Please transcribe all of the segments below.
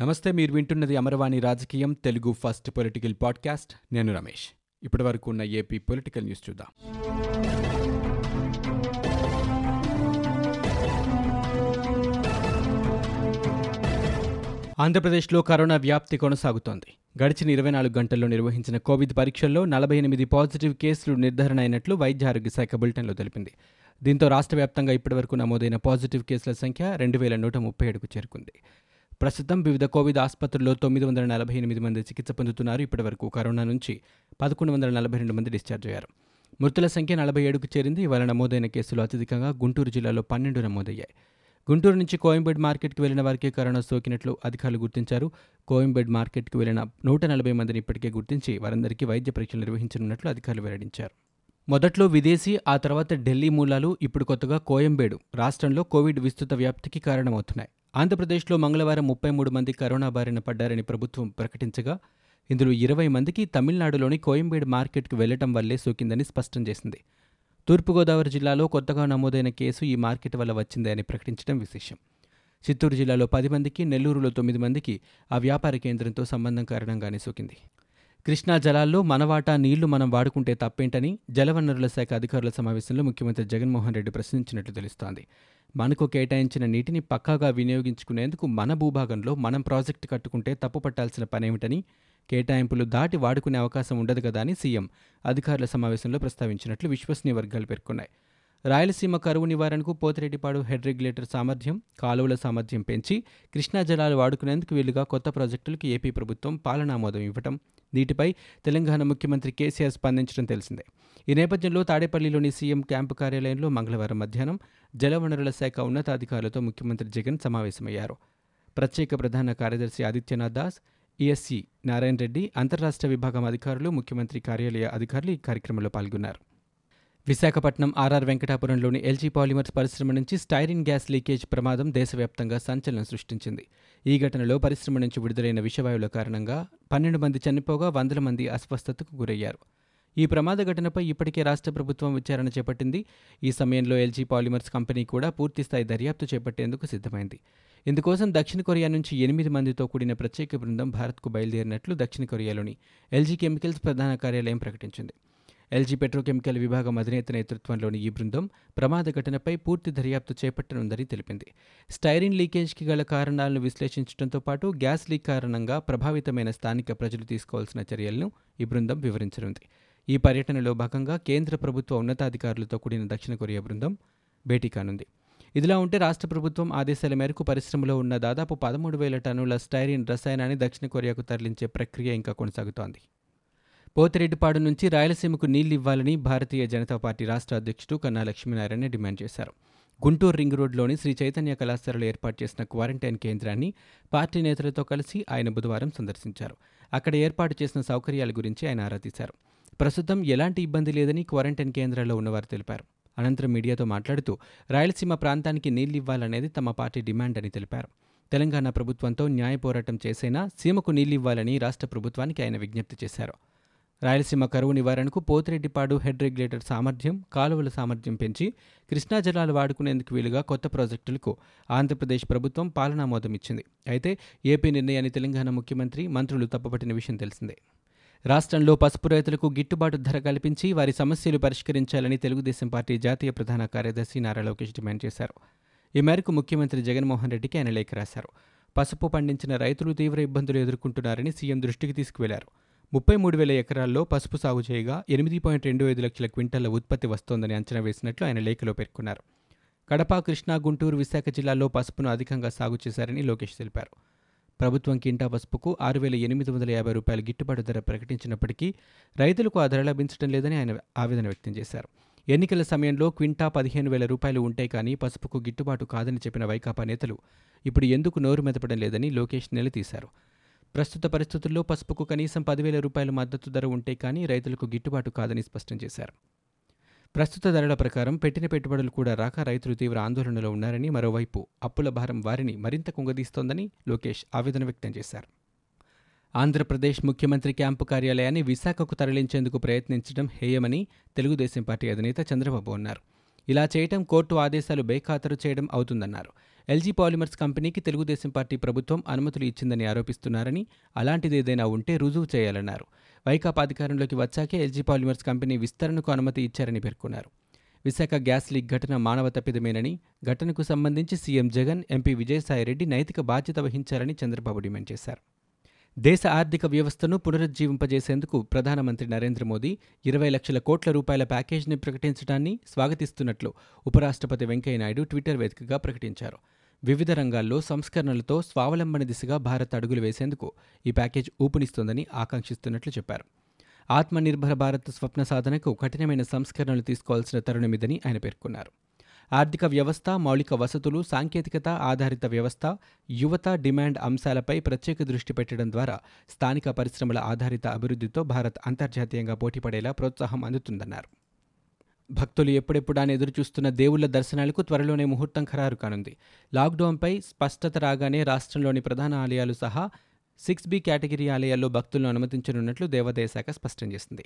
నమస్తే మీరు వింటున్నది అమరవాణి రాజకీయం తెలుగు ఫస్ట్ పొలిటికల్ పాడ్కాస్ట్. నేను రమేష్. ఇప్పటి వరకు ఉన్న ఏపీ పొలిటికల్ న్యూస్ చూద్దాం. ఆంధ్రప్రదేశ్లో కరోనా వ్యాప్తి కొనసాగుతోంది. గడిచిన ఇరవై నాలుగు గంటల్లో నిర్వహించిన కోవిడ్ పరీక్షల్లో నలభై ఎనిమిది పాజిటివ్ కేసులు నిర్ధారణ అయినట్లు వైద్య ఆరోగ్య శాఖ బులెటిన్లో తెలిపింది. దీంతో రాష్ట్ర వ్యాప్తంగా ఇప్పటివరకు నమోదైన పాజిటివ్ కేసుల సంఖ్య రెండు వేల నూట ముప్పై ఏడుకు చేరుకుంది. ప్రస్తుతం వివిధ కోవిడ్ ఆసుపత్రుల్లో తొమ్మిది వందల నలభై ఎనిమిది మంది చికిత్స పొందుతున్నారు. ఇప్పటివరకు కరోనా నుంచి పదకొండు వందల నలభై రెండు మంది డిశ్చార్జ్ అయ్యారు. మృతుల సంఖ్య నలభై ఏడుకు చేరింది. ఇవాళ నమోదైన కేసులు అత్యధికంగా గుంటూరు జిల్లాలో పన్నెండు నమోదయ్యాయి. గుంటూరు నుంచి కోయంబేడ్ మార్కెట్కి వెళ్ళిన వారికి కరోనా సోకినట్లు అధికారులు గుర్తించారు. కోయంబేడ్ మార్కెట్కి వెళ్ళిన నూట నలభై మందిని ఇప్పటికే గుర్తించి వారందరికీ వైద్య పరీక్షలు నిర్వహించనున్నట్లు అధికారులు వెల్లడించారు. మొదట్లో విదేశీ ఆ తర్వాత ఢిల్లీ మూలాలు ఇప్పుడు కొత్తగా కోయంబేడు రాష్ట్రంలో కోవిడ్ విస్తృత వ్యాప్తికి కారణమవుతున్నాయి. ఆంధ్రప్రదేశ్లో మంగళవారం ముప్పై మూడు మంది కరోనా బారిన పడ్డారని ప్రభుత్వం ప్రకటించగా ఇందులో ఇరవై మందికి తమిళనాడులోని కోయంబేడు మార్కెట్కు వెళ్ళటం వల్లే సోకిందని స్పష్టం చేసింది. తూర్పుగోదావరి జిల్లాలో కొత్తగా నమోదైన కేసు ఈ మార్కెట్ వల్ల వచ్చిందే అని ప్రకటించడం విశేషం. చిత్తూరు జిల్లాలో పది మందికి నెల్లూరులో తొమ్మిది మందికి ఆ వ్యాపార కేంద్రంతో సంబంధం కారణంగానే సోకింది. కృష్ణా జలాల్లో మనవాటా నీళ్ళు మనం వాడుకుంటే తప్పేంటని జలవనరుల శాఖ అధికారుల సమావేశంలో ముఖ్యమంత్రి జగన్మోహన్ రెడ్డి ప్రశ్నించినట్లు తెలుస్తోంది. మనకు కేటాయించిన నీటిని పక్కాగా వినియోగించుకునేందుకు మన భూభాగంలో మనం ప్రాజెక్టు కట్టుకుంటే తప్పు పట్టాల్సిన పనేమిటని కేటాయింపులు దాటి వాడుకునే అవకాశం ఉండదు కదా అని సీఎం అధికారుల సమావేశంలో ప్రస్తావించినట్లు విశ్వసనీయ వర్గాలు పేర్కొన్నాయి. రాయలసీమ కరువు నివారణకు పోతిరెడ్డిపాడు హెడ్ రెగ్యులేటర్ సామర్థ్యం కాలువల సామర్థ్యం పెంచి కృష్ణా జలాలు వాడుకునేందుకు వీలుగా కొత్త ప్రాజెక్టులకు ఏపీ ప్రభుత్వం పాలనామోదం ఇవ్వటం నీటిపై తెలంగాణ ముఖ్యమంత్రి కేసీఆర్ స్పందించడం తెలిసిందే. ఈ నేపథ్యంలో తాడేపల్లిలోని సీఎం క్యాంపు కార్యాలయంలో మంగళవారం మధ్యాహ్నం జలవనరుల శాఖ ఉన్నతాధికారులతో ముఖ్యమంత్రి జగన్ సమావేశమయ్యారు. ప్రత్యేక ప్రధాన కార్యదర్శి ఆదిత్యనాథ్ దాస్ ఈఎస్సీ నారాయణ రెడ్డి అంతర్రాష్ట్ర విభాగం అధికారులు ముఖ్యమంత్రి కార్యాలయ అధికారులు ఈ కార్యక్రమంలో పాల్గొన్నారు. విశాఖపట్నం ఆర్ఆర్ వెంకటాపురంలోని ఎల్జీ పాలిమర్స్ పరిశ్రమ నుంచి స్టైరిన్ గ్యాస్ లీకేజ్ ప్రమాదం దేశవ్యాప్తంగా సంచలనం సృష్టించింది. ఈ ఘటనలో పరిశ్రమ నుంచి విడుదలైన విషవాయువుల కారణంగా పన్నెండు మంది చనిపోగా వందల మంది అస్వస్థతకు గురయ్యారు. ఈ ప్రమాద ఘటనపై ఇప్పటికే రాష్ట్ర ప్రభుత్వం విచారణ చేపట్టింది. ఈ సమయంలో ఎల్జీ పాలిమర్స్ కంపెనీ కూడా పూర్తిస్థాయి దర్యాప్తు చేపట్టేందుకు సిద్ధమైంది. ఇందుకోసం దక్షిణ కొరియా నుంచి ఎనిమిది మందితో కూడిన ప్రత్యేక బృందం భారత్కు బయలుదేరినట్లు దక్షిణ కొరియాలోని ఎల్జీ కెమికల్స్ ప్రధాన కార్యాలయం ప్రకటించింది. ఎల్జీ పెట్రోకెమికల్ విభాగం అధినేత నేతృత్వంలోని ఈ బృందం ప్రమాద ఘటనపై పూర్తి దర్యాప్తు చేపట్టనుందని తెలిపింది. స్టైరిన్ లీకేజ్కి గల కారణాలను విశ్లేషించడంతో పాటు గ్యాస్ లీక్ కారణంగా ప్రభావితమైన స్థానిక ప్రజలు తీసుకోవాల్సిన చర్యలను ఈ బృందం వివరించనుంది. ఈ పర్యటనలో భాగంగా కేంద్ర ప్రభుత్వ ఉన్నతాధికారులతో కూడిన దక్షిణ కొరియా బృందం భేటీ కానుంది. ఇదిలా ఉంటే రాష్ట్ర ప్రభుత్వం ఆదేశాల మేరకు పరిశ్రమలో ఉన్న దాదాపు పదమూడు వేల టన్నుల స్టైరిన్ రసాయనాన్ని దక్షిణ కొరియాకు తరలించే ప్రక్రియ ఇంకా కొనసాగుతోంది. పోతిరెడ్డిపాడు నుంచి రాయలసీమకు నీళ్ళివ్వాలని భారతీయ జనతా పార్టీ రాష్ట్ర అధ్యక్షుడు కన్నా లక్ష్మీనారాయణ డిమాండ్ చేశారు. గుంటూరు రింగ్ రోడ్లోని శ్రీ చైతన్య కళాశాలలో ఏర్పాటు చేసిన క్వారంటైన్ కేంద్రాన్ని పార్టీ నేతలతో కలిసి ఆయన బుధవారం సందర్శించారు. అక్కడ ఏర్పాటు చేసిన సౌకర్యాల గురించి ఆయన ఆరా తీశారు. ప్రస్తుతం ఎలాంటి ఇబ్బంది లేదని క్వారంటైన్ కేంద్రాల్లో ఉన్నవారు తెలిపారు. అనంతరం మీడియాతో మాట్లాడుతూ రాయలసీమ ప్రాంతానికి నీళ్ళు ఇవ్వాలనేది తమ పార్టీ డిమాండ్ అని తెలిపారు. తెలంగాణ ప్రభుత్వంతో న్యాయ పోరాటం చేసైనా? సీమకు నీళ్ళు ఇవ్వాలని రాష్ట్ర ప్రభుత్వానికి ఆయన విజ్ఞప్తి చేశారు. రాయలసీమ కరువు నివారణకు పోతిరెడ్డిపాడు హెడ్ రెగ్యులేటర్ సామర్థ్యం కాలువల సామర్థ్యం పెంచి కృష్ణా జలాలు వాడుకునేందుకు వీలుగా కొత్త ప్రాజెక్టులకు ఆంధ్రప్రదేశ్ ప్రభుత్వం పాలనామోదం ఇచ్చింది. అయితే ఏపీ నిర్ణయాన్ని తెలంగాణ ముఖ్యమంత్రి మంత్రులు తప్పుపట్టిన విషయం తెలిసిందే. రాష్ట్రంలో పసుపు రైతులకు గిట్టుబాటు ధర కల్పించి వారి సమస్యలు పరిష్కరించాలని తెలుగుదేశం పార్టీ జాతీయ ప్రధాన కార్యదర్శి నారా లోకేష్ డిమాండ్ చేశారు. ఈ మేరకు ముఖ్యమంత్రి జగన్మోహన్ రెడ్డికి ఆయన లేఖ రాశారు. పసుపు పండించిన రైతులు తీవ్ర ఇబ్బందులు ఎదుర్కొంటున్నారని సీఎం దృష్టికి తీసుకువెళ్ళారు. ముప్పై మూడు వేల ఎకరాల్లో పసుపు సాగు చేయగా ఎనిమిది పాయింట్ రెండు ఐదు లక్షల క్వింటాల ఉత్పత్తి వస్తోందని అంచనా వేసినట్లు ఆయన లేఖలో పేర్కొన్నారు. కడప కృష్ణా గుంటూరు విశాఖ జిల్లాల్లో పసుపును అధికంగా సాగు చేశారని లోకేష్ తెలిపారు. ప్రభుత్వం కింటా పసుపుకు ఆరు వేల ఎనిమిది వందల యాభై రూపాయల గిట్టుబాటు ధర ప్రకటించినప్పటికీ రైతులకు ఆ ధర లభించడం లేదని ఆయన ఆవేదన వ్యక్తం చేశారు. ఎన్నికల సమయంలో క్వింటా పదిహేను వేల రూపాయలు ఉంటే కానీ పసుపుకు గిట్టుబాటు కాదని చెప్పిన వైకాపా నేతలు ఇప్పుడు ఎందుకు నోరు మెదపడం లేదని లోకేష్ నిలదీశారు. ప్రస్తుత పరిస్థితుల్లో పసుపుకు కనీసం పదివేల రూపాయల మద్దతు ధర ఉంటే కానీ రైతులకు గిట్టుబాటు కాదని స్పష్టం చేశారు. ప్రస్తుత ధరల ప్రకారం పెట్టిన పెట్టుబడులు కూడా రాక రైతులు తీవ్ర ఆందోళనలో ఉన్నారని మరోవైపు అప్పుల భారం వారిని మరింత కుంగదీస్తోందని లోకేష్ ఆవేదన వ్యక్తం చేశారు. ఆంధ్రప్రదేశ్ ముఖ్యమంత్రి క్యాంపు కార్యాలయాన్ని విశాఖకు తరలించేందుకు ప్రయత్నించడం హేయమని తెలుగుదేశం పార్టీ అధినేత చంద్రబాబు అన్నారు. ఇలా చేయటం కోర్టు ఆదేశాలు బేఖాతరు చేయడం అవుతుందన్నారు. ఎల్జీ పాలిమర్స్ కంపెనీకి తెలుగుదేశం పార్టీ ప్రభుత్వం అనుమతులు ఇచ్చిందని ఆరోపిస్తున్నారని అలాంటిది ఏదైనా ఉంటే రుజువు చేయాలన్నారు. వైకాపా అధికారంలోకి వచ్చాకే ఎల్జీ పాలిమర్స్ కంపెనీ విస్తరణకు అనుమతి ఇచ్చారని పేర్కొన్నారు. విశాఖ గ్యాస్ లీక్ ఘటన మానవ తప్పిదమేనని ఘటనకు సంబంధించి సీఎం జగన్ ఎంపీ విజయసాయిరెడ్డి నైతిక బాధ్యత వహించాలని చంద్రబాబు డిమాండ్ చేశారు. దేశ ఆర్థిక వ్యవస్థను పునరుజ్జీవింపజేసేందుకు ప్రధానమంత్రి నరేంద్ర మోదీ ఇరవై లక్షల కోట్ల రూపాయల ప్యాకేజీని ప్రకటించడాన్ని స్వాగతిస్తున్నట్లు ఉపరాష్ట్రపతి వెంకయ్యనాయుడు ట్విట్టర్ వేదికగా ప్రకటించారు. వివిధ రంగాల్లో సంస్కరణలతో స్వావలంబన దిశగా భారత్ అడుగులు వేసేందుకు ఈ ప్యాకేజ్ ఊపునిస్తోందని ఆకాంక్షిస్తున్నట్లు చెప్పారు. ఆత్మనిర్భర భారత్ స్వప్న సాధనకు కఠినమైన సంస్కరణలు తీసుకోవాల్సిన తరుణమిదని ఆయన పేర్కొన్నారు. ఆర్థిక వ్యవస్థ మౌలిక వసతులు సాంకేతికత ఆధారిత వ్యవస్థ యువత డిమాండ్ అంశాలపై ప్రత్యేక దృష్టి పెట్టడం ద్వారా స్థానిక పరిశ్రమల ఆధారిత అభివృద్ధితో భారత్ అంతర్జాతీయంగా పోటీపడేలా ప్రోత్సాహం అందుతుందన్నారు. భక్తులు ఎప్పుడెప్పుడా అని ఎదురుచూస్తున్న దేవుళ్ళ దర్శనాలకు త్వరలోనే ముహూర్తం ఖరారు కానుంది. లాక్డౌన్పై స్పష్టత రాగానే రాష్ట్రంలోని ప్రధాన ఆలయాలు సహా సిక్స్ బి కేటగిరీ ఆలయాల్లో భక్తులను అనుమతించనున్నట్లు దేవాదాయ శాఖ స్పష్టం చేసింది.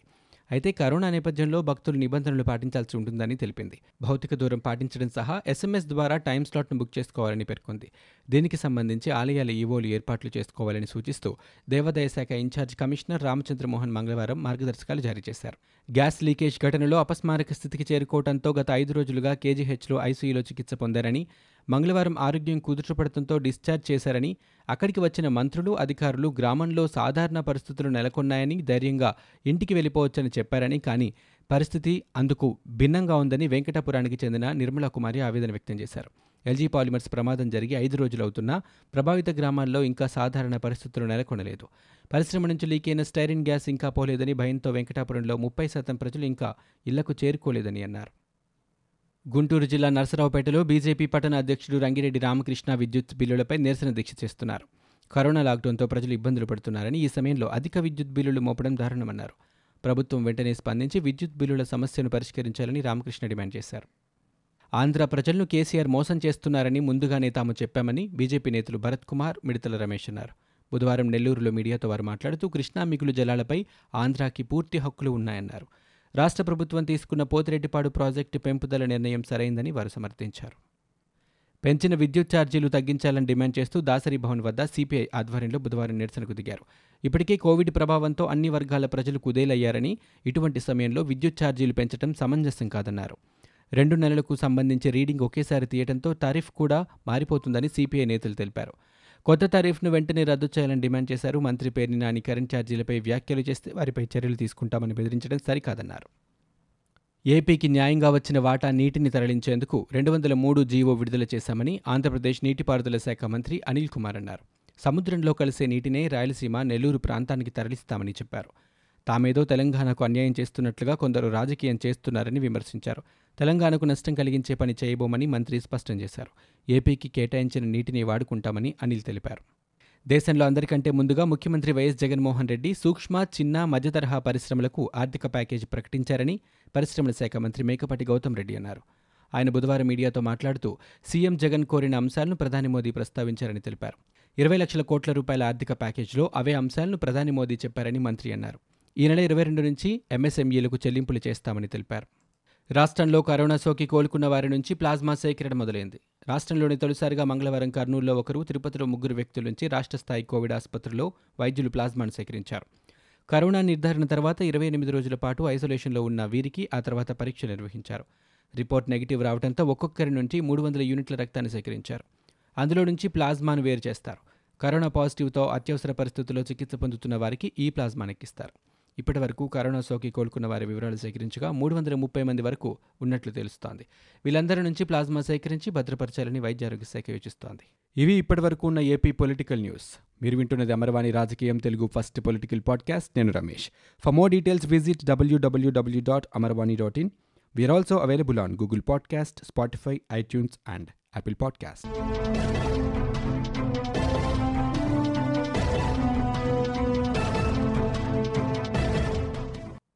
అయితే కరోనా నేపథ్యంలో భక్తులు నిబంధనలు పాటించాల్సి ఉంటుందని తెలిపింది. భౌతిక దూరం పాటించడం సహా ఎస్ఎంఎస్ ద్వారా టైం స్లాట్ను బుక్ చేసుకోవాలని పేర్కొంది. దీనికి సంబంధించి ఆలయాల ఈవోలు ఏర్పాట్లు చేసుకోవాలని సూచిస్తూ దేవాదాయ శాఖ ఇన్ఛార్జ్ కమిషనర్ రామచంద్రమోహన్ మంగళవారం మార్గదర్శకాలు జారీ చేశారు. గ్యాస్ లీకేజ్ ఘటనలో అపస్మారక స్థితికి చేరుకోవడంతో గత ఐదు రోజులుగా కేజీహెచ్లో ఐసీయూలో చికిత్స పొందారని మంగళవారం ఆరోగ్యం కుదుటపడటంతో డిశ్చార్జ్ చేశారని అక్కడికి వచ్చిన మంత్రులు అధికారులు గ్రామంలో సాధారణ పరిస్థితులు నెలకొన్నాయని ధైర్యంగా ఇంటికి వెళ్ళిపోవచ్చని చెప్పారని కానీ పరిస్థితి అందుకు భిన్నంగా ఉందని వెంకటాపురానికి చెందిన నిర్మలా కుమారి ఆవేదన వ్యక్తం చేశారు. ఎల్జీ పాలిమర్స్ ప్రమాదం జరిగి ఐదు రోజులవుతున్నా ప్రభావిత గ్రామాల్లో ఇంకా సాధారణ పరిస్థితులు నెలకొనలేదు. పరిశ్రమ నుంచి లీకైన స్టైరిన్ గ్యాస్ ఇంకా పోలేదని భయంతో వెంకటాపురంలో ముప్పై శాతం ప్రజలు ఇంకా ఇళ్ళకు చేరుకోలేదని అన్నారు. గుంటూరు జిల్లా నరసరావుపేటలో బీజేపీ పట్టణ అధ్యక్షుడు రంగిరెడ్డి రామకృష్ణ విద్యుత్ బిల్లులపై నిరసన దీక్ష చేస్తున్నారు. కరోనా లాక్డౌన్తో ప్రజలు ఇబ్బందులు పడుతున్నారని ఈ సమయంలో అధిక విద్యుత్ బిల్లులు మోపడం దారుణమన్నారు. ప్రభుత్వం వెంటనే స్పందించి విద్యుత్ బిల్లుల సమస్యను పరిష్కరించాలని రామకృష్ణ డిమాండ్ చేశారు. ఆంధ్ర ప్రజలను కేసీఆర్ మోసం చేస్తున్నారని ముందుగానే తాము చెప్పామని బీజేపీ నేతలు భరత్ కుమార్ మిడతల రమేష్ అన్నారు. బుధవారం నెల్లూరులో మీడియాతో వారు మాట్లాడుతూ కృష్ణా మిగులు జలాలపై ఆంధ్రాకి పూర్తి హక్కులు ఉన్నాయన్నారు. రాష్ట్ర ప్రభుత్వం తీసుకున్న పోతిరెడ్డిపాడు ప్రాజెక్టు పెంపుదల నిర్ణయం సరైందని వారు సమర్థించారు. పెంచిన విద్యుత్ ఛార్జీలు తగ్గించాలని డిమాండ్ చేస్తూ దాసరి భవన్ వద్ద సిపిఐ ఆధ్వర్యంలో బుధవారం నిరసనకు దిగారు. ఇప్పటికే కోవిడ్ ప్రభావంతో అన్ని వర్గాల ప్రజలు కుదేలయ్యారని ఇటువంటి సమయంలో విద్యుత్ ఛార్జీలు పెంచడం సమంజసం కాదన్నారు. రెండు నెలలకు సంబంధించి రీడింగ్ ఒకేసారి తీయడంతో టారిఫ్ కూడా మారిపోతుందని సిపిఐ నేతలు తెలిపారు. కొత్త టారిఫ్ను వెంటనే రద్దు చేయాలని డిమాండ్ చేశారు. మంత్రి పేర్ని నాని కరెంట్ ఛార్జీలపై వ్యాఖ్యలు చేస్తే వారిపై చర్యలు తీసుకుంటామని బెదిరించడం సరికాదన్నారు. ఏపీకి న్యాయంగా వచ్చిన వాటా నీటిని తరలించేందుకు రెండు వందల మూడు జీవో విడుదల చేశామని ఆంధ్రప్రదేశ్ నీటిపారుదల శాఖ మంత్రి అనిల్ కుమార్ అన్నారు. సముద్రంలో కలిసే నీటినే రాయలసీమ నెల్లూరు ప్రాంతానికి తరలిస్తామని చెప్పారు. తామేదో తెలంగాణకు అన్యాయం చేస్తున్నట్లుగా కొందరు రాజకీయం చేస్తున్నారని విమర్శించారు. తెలంగాణకు నష్టం కలిగించే పని చేయబోమని మంత్రి స్పష్టం చేశారు. ఏపీకి కేటాయించిన నీటిని వాడుకుంటామని అనిల్ తెలిపారు. దేశంలో అందరికంటే ముందుగా ముఖ్యమంత్రి వైఎస్ జగన్మోహన్ రెడ్డి సూక్ష్మ చిన్న మధ్యతరహా పరిశ్రమలకు ఆర్థిక ప్యాకేజీ ప్రకటించారని పరిశ్రమల శాఖ మంత్రి మేకపాటి గౌతమ్ రెడ్డి అన్నారు. ఆయన బుధవారం మీడియాతో మాట్లాడుతూ సీఎం జగన్ కోరిన అంశాలను ప్రధాని మోదీ ప్రస్తావించారని తెలిపారు. ఇరవై లక్షల కోట్ల రూపాయల ఆర్థిక ప్యాకేజీలో అవే అంశాలను ప్రధాని మోదీ చెప్పారని మంత్రి అన్నారు. ఈ నెల ఇరవై రెండు నుంచి ఎంఎస్ఎంఈలకు చెల్లింపులు చేస్తామని తెలిపారు. రాష్ట్రంలో కరోనా సోకి కోలుకున్న వారి నుంచి ప్లాజ్మా సేకరణ మొదలైంది. రాష్ట్రంలోని తొలిసారిగా మంగళవారం కర్నూలులో ఒకరు తిరుపతిలో ముగ్గురు వ్యక్తుల నుంచి రాష్ట్ర స్థాయి కోవిడ్ ఆసుపత్రిలో వైద్యులు ప్లాజ్మాను సేకరించారు. కరోనా నిర్ధారణ తర్వాత ఇరవై ఎనిమిది రోజుల పాటు ఐసోలేషన్లో ఉన్న వీరికి ఆ తర్వాత పరీక్ష నిర్వహించారు. రిపోర్ట్ నెగిటివ్ రావడంతో ఒక్కొక్కరి నుంచి మూడు వందల యూనిట్ల రక్తాన్ని సేకరించారు. అందులో నుంచి ప్లాజ్మాను వేరు చేస్తారు. కరోనా పాజిటివ్తో అత్యవసర పరిస్థితుల్లో చికిత్స పొందుతున్న వారికి ఈ ప్లాజ్మా నెక్కిస్తారు ఇప్పటి వరకు కరోనా సోకి కోలుకున్న వారి వివరాలు సేకరించగా మూడు వందల ముప్పై మంది వరకు ఉన్నట్లు తెలుస్తోంది. వీళ్ళందరి నుంచి ప్లాజ్మా సేకరించి భద్రపరచాలని వైద్య ఆరోగ్య శాఖ యోచిస్తోంది. ఇవి ఇప్పటి వరకు ఉన్న ఏపీ పొలిటికల్ న్యూస్. మీరు వింటున్నది అమర్వాణి రాజకీయం తెలుగు ఫస్ట్ పొలిటికల్ పాడ్కాస్ట్. నేను Ramesh. For more details visit WWW dot Amarvani dot in we are also available on Google podcast Spotify iTunes and Apple podcast